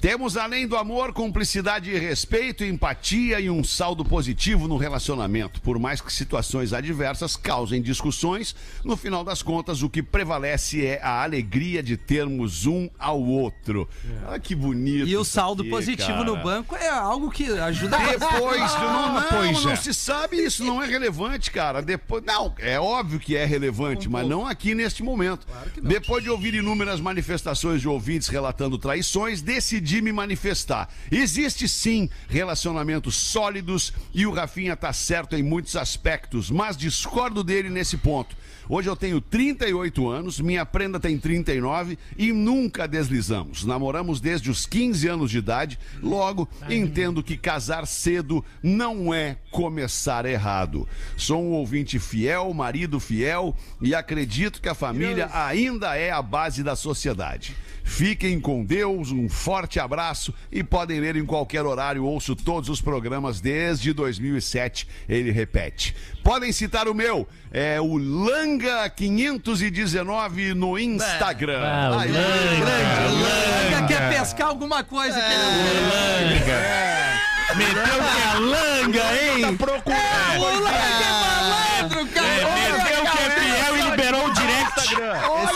Temos, além do amor, cumplicidade e respeito, empatia e um saldo positivo no relacionamento. Por mais que situações adversas causem discussões, no final das contas, o que prevalece é a alegria de termos um ao outro. Olha que bonito. E o saldo aqui, positivo cara. no banco é algo que ajuda Depois, não, não, pois não é. se sabe isso, não é relevante, cara. Depois, não, é óbvio que é relevante, mas não aqui neste momento. Depois de ouvir inúmeras manifestações de ouvintes relatando traições, decidi me manifestar. Existe sim relacionamentos sólidos e o Rafinha tá certo em muitos aspectos, mas discordo dele nesse ponto. Hoje eu tenho 38 anos, minha prenda tem 39 e nunca deslizamos. Namoramos desde os 15 anos de idade, logo entendo que casar cedo não é começar errado. Sou um ouvinte fiel, marido fiel e acredito que a família ainda é a base da sociedade. Fiquem com Deus, um forte abraço e podem ler em qualquer horário. Ouço todos os programas desde 2007. Ele repete. Podem citar o meu, é o Langa519 no Instagram. Ah, o Aí, Langa quer pescar alguma coisa aqui, né? Meteu que é langa, hein? O Langa é malandro, cara! Meteu que é fiel e liberou o direct. Esse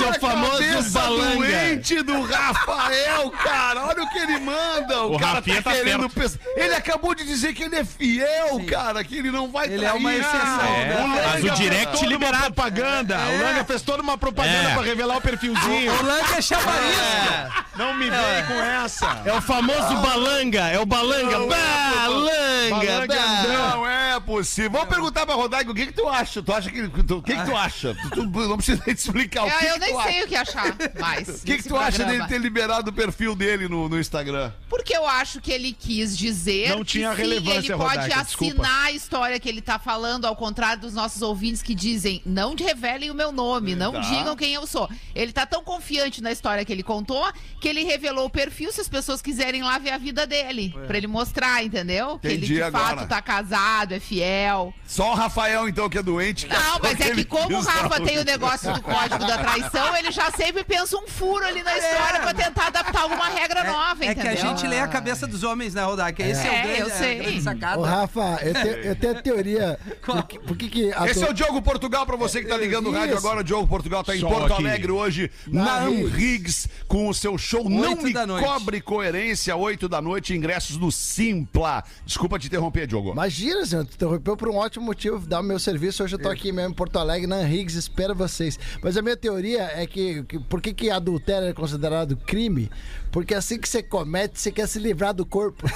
é o famoso balanga. doente do Rafael, cara. Olha o que ele manda. O, O cara Rafinha tá tá querendo pensar. Ele acabou de dizer que ele é fiel, cara, que ele não vai Ele é uma trair. exceção, Não, né? o Mas o direct Toda uma liberado. propaganda. O Langa fez toda uma propaganda É. pra revelar o perfilzinho. O Langa é chamarisco. Não me vem com essa. É o famoso balanga, é o balanga. Balanga, Balanga ba- Não é possível. Vamos perguntar pra Rodaica o que que tu acha? Tu acha que... O que que tu acha? Tu, tu não precisa nem te explicar o que Eu, que eu tu nem sei o que achar mais. O que, que tu acha dele ter liberado o perfil dele no, no Instagram? Porque eu acho que ele quis dizer Não que tinha sim, relevância, ele pode Rodaica, assinar desculpa. a história que ele tá falando, ao contrário dos nossos ouvintes que dizem, não revelem o meu nome, não Tá. digam quem eu sou. Ele tá tão confiante na história que ele contou, que ele revelou o perfil, se as pessoas quiserem lá ver a vida dele, pra ele mostrar, entendeu? que ele Entendi de agora. fato tá casado, é fiel. Só o Rafael, então, que é doente. que Não, mas é que como o Rafa tem o negócio do código da traição, ele já sempre pensa um furo ali na história pra tentar adaptar alguma regra nova, É que entendeu? a gente lê a cabeça dos homens, né, Rodaica? Esse é, o É, grande, eu sei. grande sacada. Ô, Rafa, eu tenho, eu tenho a teoria. Por que, por que, que a Esse é o Diogo Portugal, pra você que tá ligando o rádio Isso. agora. O Diogo Portugal tá em Só Porto aqui. Alegre hoje, na Na Amrigs, com o seu show Não Oito Me da noite. Cobre Coerência, 8 da noite, ingressos no Simpla. Desculpa te interromper, Diogo. Imagina, senhor, tu interrompeu por um ótimo motivo, dar o meu serviço. Hoje eu tô aqui mesmo em Porto Alegre, na Riggs, espero vocês. Mas a minha teoria é que, que por que, que adultério é considerado crime? Porque assim que você comete, você quer se livrar do corpo.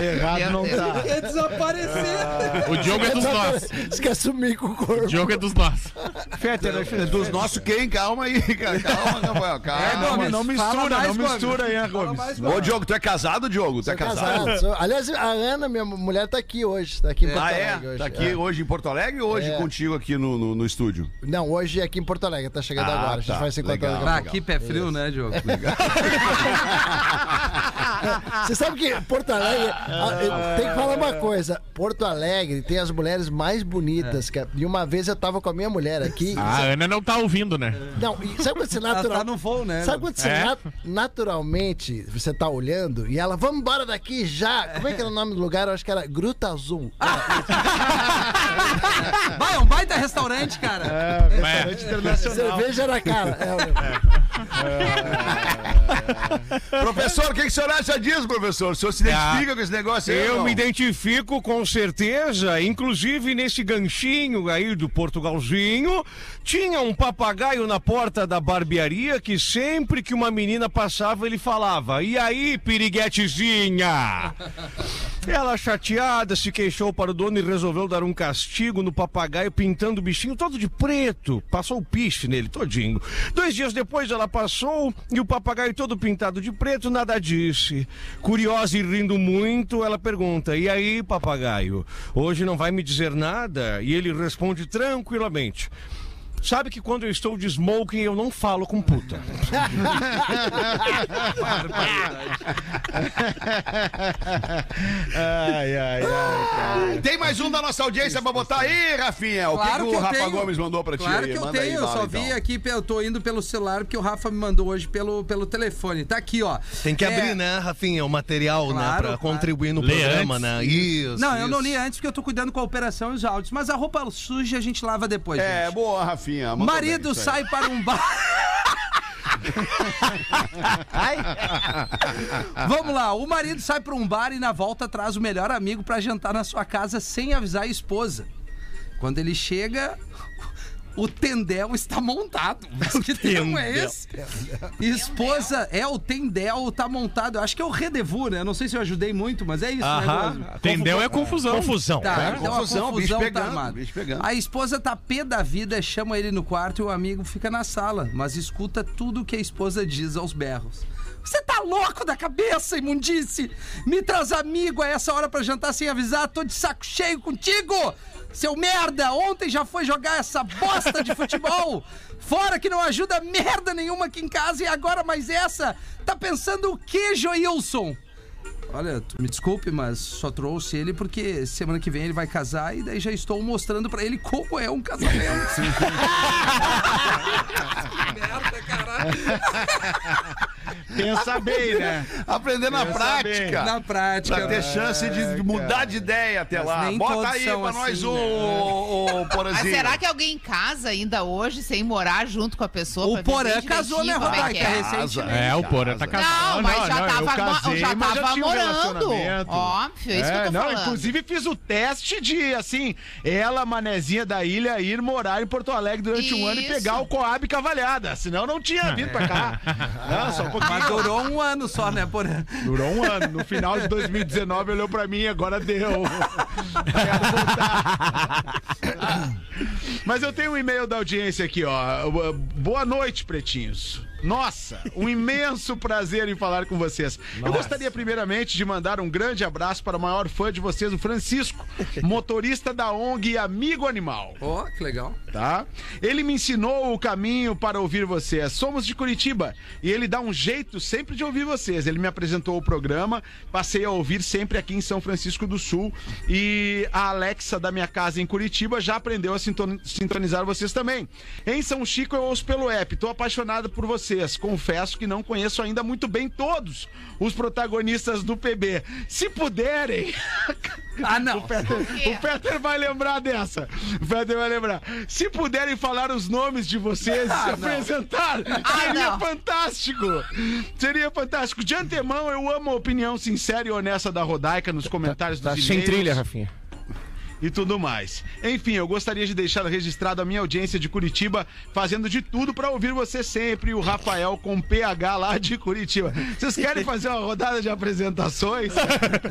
Errado não tá. Quer desaparecer. O Diogo é dos nossos. Esquece sumir com o corpo. O Diogo é dos nossos. É Dos nossos quem? Calma aí, cara. Calma, Rafael. Calma. Gomes, não mistura, mais, não Gomes. mistura aí, né, Gomes? mais, Ô. Diogo, tu é casado, Diogo? Tu é casado? casado. Sou- Aliás, a Ana, minha mulher, tá aqui hoje. Tá aqui em Porto Ah, Alegre é? hoje. Tá aqui É. hoje em Porto Alegre ou hoje É. contigo aqui no, no, no estúdio? Não, hoje é aqui em Porto Alegre. Tá chegando Ah, agora. A gente tá. vai se encontrar Legal. daqui a Ah, aqui pé frio, né, Diogo? Você sabe que Porto Alegre. ah, eu- tem que falar uma coisa. Porto Alegre tem as mulheres mais bonitas. que- E uma vez eu tava com a minha mulher aqui. A Ana não tá ouvindo, né? Não, e sabe quando você Ela natural... tá no voo, né? Sabe quando você É? nat- naturalmente você tá olhando e ela, vamos embora daqui já. Como é que era o nome do lugar? Eu acho que era Gruta Azul. Vai, é um baita restaurante, cara. É. Internacional. Cerveja era cara. É, Professor, o que, que o senhor acha disso, professor? O senhor se identifica com esse negócio aí? Eu não? me identifico com certeza, inclusive nesse ganchinho aí do Portugalzinho, tinha um papagaio na porta da barbearia que sempre que uma menina passava ele falava: "E aí, piriguetezinha?" Ela chateada se queixou para o dono e resolveu dar um castigo no papagaio pintando o bichinho todo de preto. Passou o piche nele todinho. Dois dias depois ela passou e o papagaio todo pintado de preto nada disse. Curiosa e rindo muito, ela pergunta: "E aí, papagaio, hoje não vai me dizer nada?" E ele responde tranquilamente: Sabe que quando eu estou de smoking eu não falo com puta. Ai, ai, ai, cara. Tem mais um da nossa audiência pra botar aí, Rafinha? O Claro que, que o eu Rafa tenho. Gomes mandou pra ti Claro aí? que eu Manda aí tenho, eu bala, só vi então. aqui, eu tô indo pelo celular porque o Rafa me mandou hoje pelo, pelo telefone. Tá aqui, ó. Tem que É, abrir, né, Rafinha, o material, né, Claro, pra claro. contribuir no Lê programa, antes. né? Isso. Não, eu não isso. li antes porque eu tô cuidando com a operação e os áudios. Mas a roupa suja a gente lava depois, É, gente. boa, Rafinha. Mandou Marido aí. sai para um bar. Vamos lá, o marido sai para um bar e na volta traz o melhor amigo para jantar na sua casa sem avisar a esposa. Quando ele chega, o tendel está montado. Mas que termo é esse? Esposa, é o tendel tá montado. Eu acho que é o rendezvous, né? Eu Não sei se eu ajudei muito, mas é isso, né, Aham. Gomes? Tendeu é confusão. Confusão. Tá, É, então confusão, a bicho confusão pegando, tá armada. bicho pegando. A esposa tá pé da vida, chama ele no quarto e o amigo fica na sala, mas escuta tudo que a esposa diz aos berros. Você tá louco da cabeça, imundice? Me traz amigo a essa hora pra jantar sem avisar, tô de saco cheio contigo! Seu merda, ontem já foi jogar essa bosta de futebol! Fora que não ajuda merda nenhuma aqui em casa e agora mais essa! Tá pensando o que, Joilson? Olha, me desculpe, mas só trouxe ele porque semana que vem ele vai casar e daí já estou mostrando pra ele como é um casamento. que merda, caralho. Pensa bem, né? Aprender na Pensa prática. Na prática. Pra ter chance de mudar de ideia até Mas lá. nem Bota aí pra nós assim, o, né? o, o Mas será que alguém casa ainda hoje sem morar junto com a pessoa? O Porã bem casou, né, é Rodaica? é? É, o Porã tá casado. Não, mas já não, eu tava, já já tava um morando. Relacionamento. Óbvio, é isso que eu tô não, falando. inclusive fiz o teste de, assim, ela, manezinha da ilha, ir morar em Porto Alegre durante um ano e Isso. pegar o Coab Cavalhada. Senão não tinha vindo pra cá. Não, só um pouquinho. Mas durou um ano só, né, Porã? Durou um ano. No final de 2019 olhou pra mim e agora deu. Quero voltar. Mas eu tenho um e-mail da audiência aqui, ó. Boa noite, pretinhos. Nossa, um imenso prazer em falar com vocês. Eu gostaria primeiramente de mandar um grande abraço para o maior fã de vocês, o Francisco, motorista da ONG e amigo animal Ó, que legal. tá? Ele me ensinou o caminho para ouvir vocês. Somos de Curitiba e ele dá um jeito sempre de ouvir vocês. Ele me apresentou o programa, passei a ouvir sempre aqui em São Francisco do Sul e a Alexa da minha casa em Curitiba já aprendeu a sinton- sintonizar vocês também. Em São Chico eu ouço pelo app. Tô apaixonado por vocês. Confesso que não conheço ainda muito bem todos os protagonistas do PB. Se puderem, Ah, não. o Peter, o Peter vai lembrar dessa. O Peter vai lembrar. Se puderem falar os nomes de vocês e se apresentar, seria não. fantástico. Seria fantástico. De antemão, eu amo a opinião sincera e honesta da Rodaica nos comentários dos Tá sem trilha, Rafinha. E tudo mais. Enfim, eu gostaria de deixar registrado a minha audiência de Curitiba, fazendo de tudo pra ouvir você sempre, o Rafael com PH lá de Curitiba. Vocês querem fazer uma rodada de apresentações?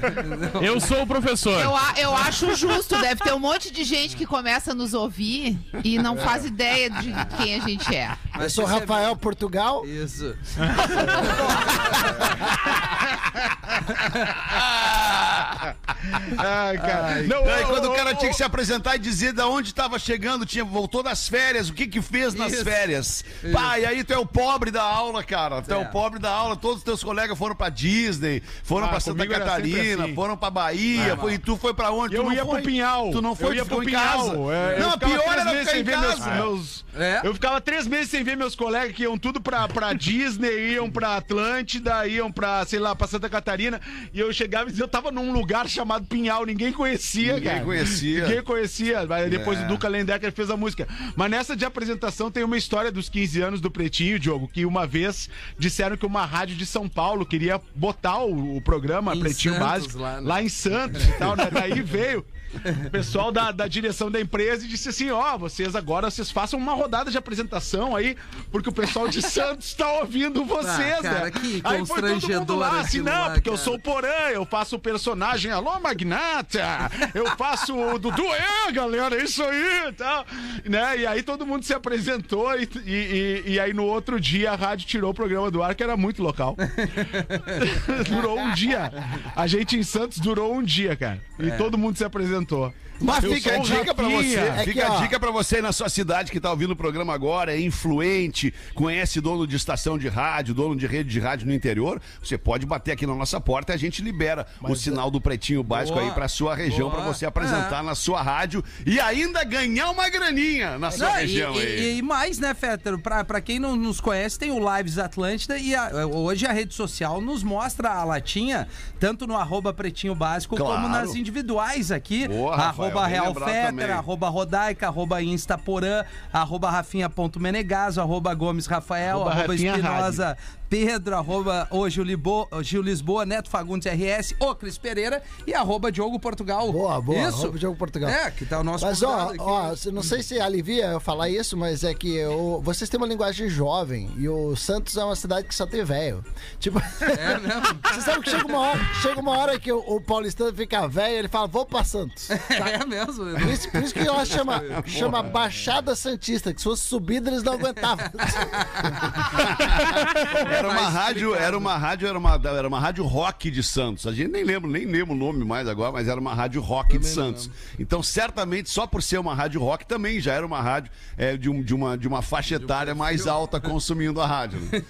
Eu sou o professor. Eu, a- eu acho justo, deve ter um monte de gente que começa a nos ouvir e não faz ideia de quem a gente é. Eu sou Rafael Portugal. Isso. Ai, cara. Não, ô, quando cara tinha que se apresentar e dizer da onde estava chegando, tinha, voltou das férias, o que que fez nas Isso. férias. Pá, e aí tu é o pobre da aula, cara. Tu é, É. o pobre da aula. Todos os teus colegas foram pra Disney, foram Ah, pra Santa Catarina, assim. foram pra Bahia, foi, e tu foi pra onde? Eu tu não ia foi, pro Pinhal. Tu não foi, eu ia pro Pinhal. casa. É, eu não, ficava pior três era meses ficar sem em ver meus, casa. meus- É. Eu ficava três meses sem ver meus colegas que iam tudo pra, pra Disney, iam pra Atlântida, iam pra, sei lá, pra Santa Catarina. E eu chegava e eu tava num lugar chamado Pinhal, ninguém conhecia, Ninguém cara. conhecia. Ninguém conhecia. Mas depois É. o Duca Lendecker fez a música. Mas nessa de apresentação tem uma história dos 15 anos do Pretinho, Diogo, que uma vez disseram que uma rádio de São Paulo queria botar o, o programa Em Pretinho Santos, Básico lá, lá, né? em Santos e tal, né? Daí veio o pessoal da, da direção da empresa e disse assim: ó, vocês agora vocês façam uma rodada de apresentação aí, porque o pessoal de Santos tá ouvindo vocês, Ah, cara, né? que aí foi todo mundo lá, assim, não, lá, porque eu cara. sou o Porã, eu faço o personagem Alô Magnata, eu faço o Dudu, é, galera, é isso aí e tal. Né? E aí todo mundo se apresentou e, e, e- e aí no outro dia a rádio tirou o programa do ar, que era muito local. durou um dia. A gente em Santos durou um dia, cara. E todo mundo se apresentou. Mas Eu fica a dica pra você. É fica que, a ó. dica pra você aí na sua cidade que tá ouvindo o programa agora, é influente, conhece dono de estação de rádio, dono de rede de rádio no interior, você pode bater aqui na nossa porta e a gente libera o sinal do Pretinho Básico Boa. aí pra sua região, Boa. pra você apresentar na sua rádio e ainda ganhar uma graninha na sua Não, e, região e- aí. e mais, né, Fetter? Pra, pra quem não nos conhece, tem o Lives Atlântida e a- hoje a rede social nos mostra a latinha, tanto no arroba Pretinho Básico Claro. como nas individuais aqui. Boa, arroba Real também. arroba Rodaica, arroba Instaporã, arroba Rafinha.menegaso, arroba Gomes Rafael, Arroba arroba, Espinosa Pedro, arroba o Gil, Libo- o Gil Lisboa, Neto Fagundes RS, o Cris Pereira e arroba Diogo Portugal. Boa, boa. Isso? Arroba Diogo Portugal. É, que tá o nosso Mas ó, aqui. ó, cê- não sei se alivia eu falar isso, mas é que o- vocês têm uma linguagem jovem e o Santos é uma cidade que só tem velho. Tipo, É mesmo? você sabe que chega uma hora, chega uma hora que o, o paulistano fica velho, ele fala, vou pra Santos. É mesmo? Por isso, por isso que ela chama, chama Baixada Santista, que se fosse subida eles não aguentavam. Era uma rádio, era uma rádio, era uma, era uma rádio rock de Santos. A gente nem lembra, nem lembra o nome mais agora, mas era uma rádio rock de Santos. Então, certamente, só por ser uma rádio rock, também já era uma rádio é, de, um- de uma, de uma faixa etária mais alta consumindo a rádio. né?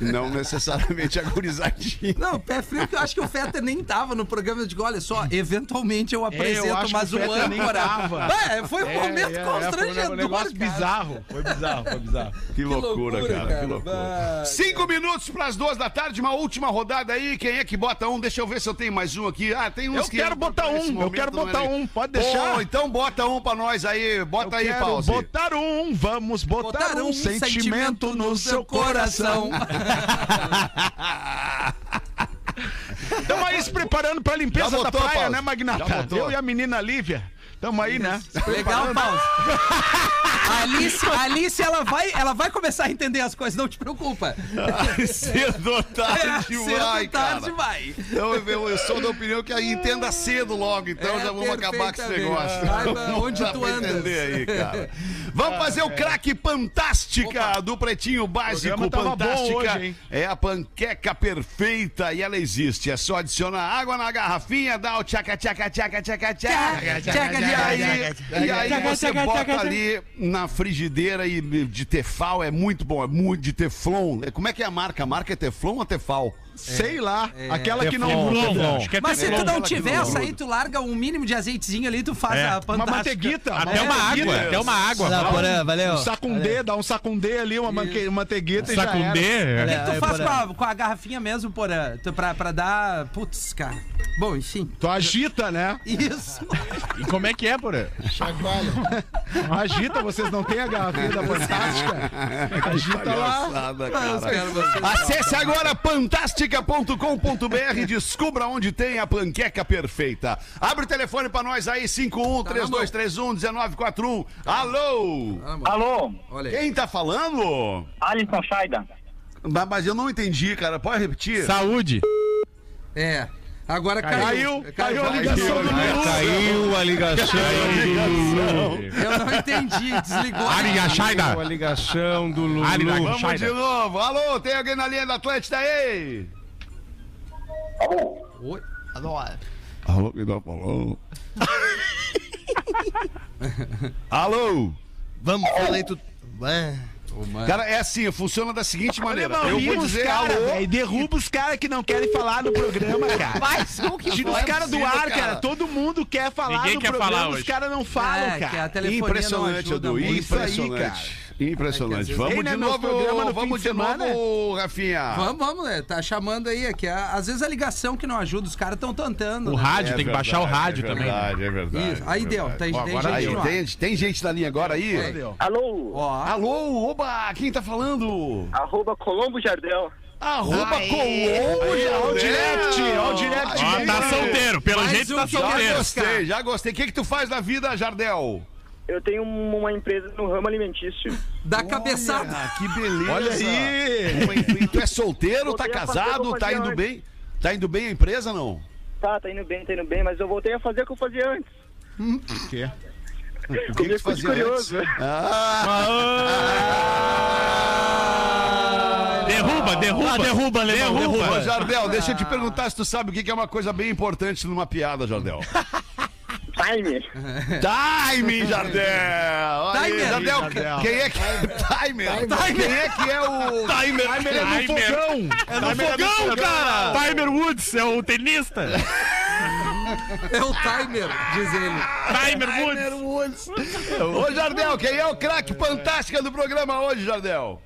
Não necessariamente a gurizadinha. Não, pé frio, que eu acho que o Fetter nem tava no programa. Eu digo, olha só, eventualmente eu apresento, acho que mas o âncora. tava. É, foi um momento constrangedor. Foi um negócio cara. bizarro. Foi bizarro, foi bizarro. Que loucura, loucura, cara, cara. que loucura. Vai. Cinco minutos para as duas da tarde, uma última rodada aí. Quem é que bota um? Deixa eu ver se eu tenho mais um aqui. Ah, tem uns Eu que quero entram botar um, eu quero botar um, pode deixar. Pô, então bota um pra nós aí. Bota aí, Quero Pause. botar um, vamos botar, Botar um, sentimento, no seu coração. Estamos aí se preparando pra limpeza Já da botou, praia, Paulo? né, Já Magnata? botou. Eu e a menina Lívia. Tamo aí, né? Legal, Paulo. Alice, Alice ela, vai, ela vai começar a entender as coisas, não te preocupa. Ai, cedo ou tarde É, vai, cedo, tarde vai. Então, eu, eu sou da opinião que aí entenda cedo logo, então É, já vamos acabar com esse negócio. Saiba onde dá tu andas. entender aí, cara. Vamos fazer o craque fantástica do Pretinho Básico Fantástica. hoje, é a panqueca perfeita e ela existe. É só adicionar água na garrafinha, dar o tchaca, tchaca, tchaca, tchaca, tchaca. tchaca, E aí, e aí você bota ali na frigideira e de tefal, é muito bom, é muito de teflon. Como é que é a marca? A marca é teflon ou tefal? Sei lá, aquela que não que é Mas se tu não tiver essa aí, tu larga um mínimo de azeitezinho ali, tu faz É. a Uma fantástica. manteiguita. Até uma água, até uma água. Porã, valeu. Um sacundê, dá um sacundê ali, uma manteiguita e já era. O que tu faz Porã. com a, garrafinha mesmo, porã? Tu- Pra, pra dar. Putz, cara. Bom, enfim. Tu agita, né? Isso. E como é que é, porra? Chacoalha. Agita, vocês não têm a garrafinha da Fantástica? Agita lá. Acesse agora fantástica.com.br e descubra onde tem a panqueca perfeita. Abre o telefone pra nós aí, 51 3231 1941. Alô? Alô. Quem tá falando? Alisson Shaida. Mas eu não entendi, cara. Pode repetir? Saúde. É. Agora caiu. Caiu, caiu a ligação do Lulu. Caiu a ligação do Lulu. Eu não entendi. Desligou. Aria Shaida. Caiu a ligação do Lulu. Vamos de novo. Alô, tem alguém na linha da Atlântida aí? Oi. Alô, quem tá falando? Alô? Vamos, falei tudo. É. Cara, é assim, funciona da seguinte maneira. Eu vou dizer cara, alô. velho, derruba os caras que não querem falar no programa, cara. Mais um que Tira os caras do ar, cara. cara. Todo mundo quer falar Ninguém no quer programa, falar os caras não falam, É, que a cara. telefonia não Impressionante, ajuda Edu. Impressionante. Vezes- Vamos de né, novo, no vamos de de semana. novo, Rafinha. Vamos, vamos, né? Tá chamando aí. Que a- às vezes a ligação que não ajuda, os caras estão tentando. O né? rádio, tem que baixar o rádio é também. verdade, É verdade, Isso. Aí é deu. verdade. Tem, Ó, tem gente aí, tem, tem gente na linha agora aí? Alô, Ó, Alô, oba, quem tá falando? arroba Colombo Jardel. Arroba Aê. Colombo, Aí, ó, o Jardel. direct, ó, o direct. Ó, tá solteiro. Pelo Mais jeito um tá que Já solteiro. gostei, já gostei. O que que tu faz na vida, Jardel? Eu tenho uma empresa no ramo alimentício. dá cabeçada. Ah, que beleza. Olha aí. Tu é solteiro, tá casado, tá indo antes. bem? Tá indo bem a empresa, não? Tá, tá indo bem, tá indo bem, mas eu voltei a fazer o que eu fazia antes. O que que Comer tu coisa fazia curioso. antes? Ah, Derruba, derruba. derruba, derruba. Ô, Jardel, deixa eu te perguntar se tu sabe o que que é uma coisa bem importante numa piada, Jardel. Time. Timing, Jardel! Timer. Jardel, Jardel. quem é que... Timer. Quem é que é o... Timer. Timer é no fogão. É no fogão, cara. Timer Woods é o tenista. É o timer, diz ele. Timer Woods. Ô, Jardel, quem é o craque fantástica do programa hoje, Jardel?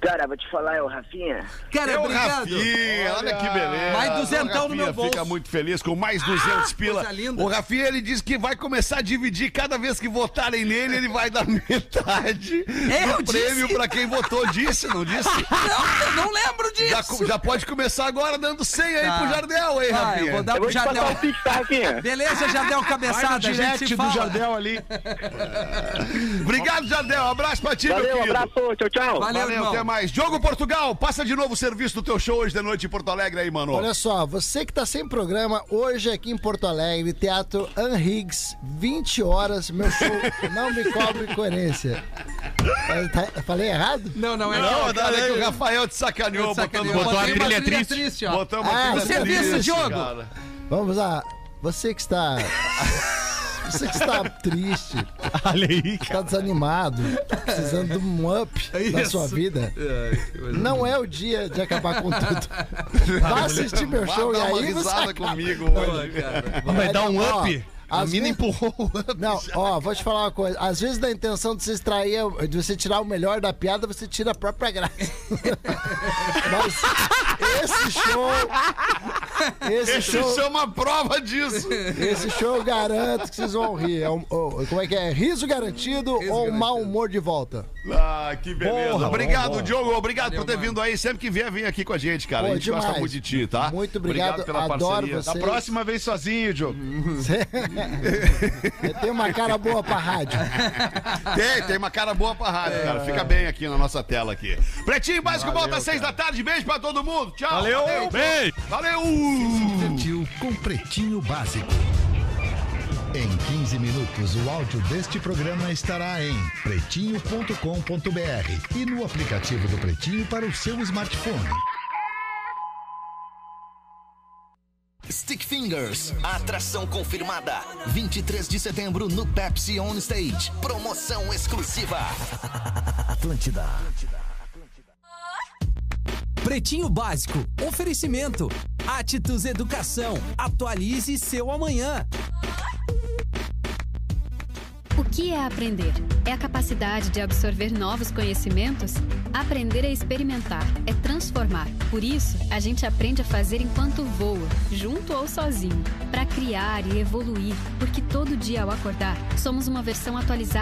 Cara, vou te falar, é o Rafinha. Cara, É o obrigado. Rafinha, olha que beleza. Mais duzentão no meu bolso. fica muito feliz com mais 200 pila. coisa linda. O Rafinha, ele disse que vai começar a dividir cada vez que votarem nele, ele vai dar metade É, eu do prêmio disse. pra quem votou. Disse, não disse? Não, eu não lembro Já, disso. já pode começar agora dando 100 aí Tá. pro Jardel, hein, Ah, Rafinha? eu vou dar Eu pro vou te passar Jardel. o Pix, tá, Rafinha? Beleza, Jardel cabeçada, a gente direct do fala. Jardel ali. Obrigado, Jardel. Abraço pra ti, meu Valeu, querido. abraço, tchau, tchau. Valeu, Valeu, irmão. Mais. Diogo Portugal, passa de novo o serviço do teu show hoje de noite em Porto Alegre aí, mano. Olha só, você que tá sem programa, hoje aqui em Porto Alegre, Teatro Anrigs, 20 horas, meu show Não Me Cobre Coerência. Tá- Falei errado? Não, não é Não, não. cara, é que o Rafael te sacaneou, Sacaneou. botando, Botou a trilha uma trilha triste. triste, ó. botamos uma Ah, trilha o serviço, triste, Diogo. cara. Vamos lá. Você que está. Você que está triste, Olha aí, está desanimado, tá precisando de um up na Isso. sua vida, não é o dia de acabar com tudo. Vá assistir meu Vai show e aí você acaba. comigo hoje. Vai dar um Ó, up. A mina vezes- empurrou o up. Não, ó, vou te falar uma coisa. Às vezes, da intenção de você extrair, de você tirar o melhor da piada, você tira a própria graça. Mas esse show. Esse, Esse show. show é uma prova disso. Esse show eu garanto que vocês vão rir. É um- oh, como é que é? Riso garantido ou um mau humor de volta? Ah, que beleza. Porra, obrigado, porra. Diogo. Obrigado Valeu, por ter mano. vindo aí. Sempre que vier, vem aqui com a gente, cara. Pô, a gente gosta demais. muito de ti, tá? Muito obrigado, pela adoro parceria. você. Da próxima vez sozinho, Diogo. Tem uma cara boa pra rádio. Tem, tem uma cara boa pra rádio, cara. Fica bem aqui na nossa tela aqui. Pretinho Básico volta às seis da tarde. Beijo pra todo mundo. Tchau. Valeu. Beijo. Valeu. Divertiu com Pretinho Básico. Em 15 minutos, o áudio deste programa estará em pretinho.com.br e no aplicativo do Pretinho para o seu smartphone. Stick Fingers, atração confirmada. 23 de setembro no Pepsi On Stage. Promoção exclusiva. Atlântida. Pretinho Básico, oferecimento. Atitudes Educação, atualize seu amanhã. O que é aprender? É a capacidade de absorver novos conhecimentos? Aprender é experimentar, é transformar. Por isso, a gente aprende a fazer enquanto voa, junto ou sozinho, para criar e evoluir, porque todo dia ao acordar, somos uma versão atualizada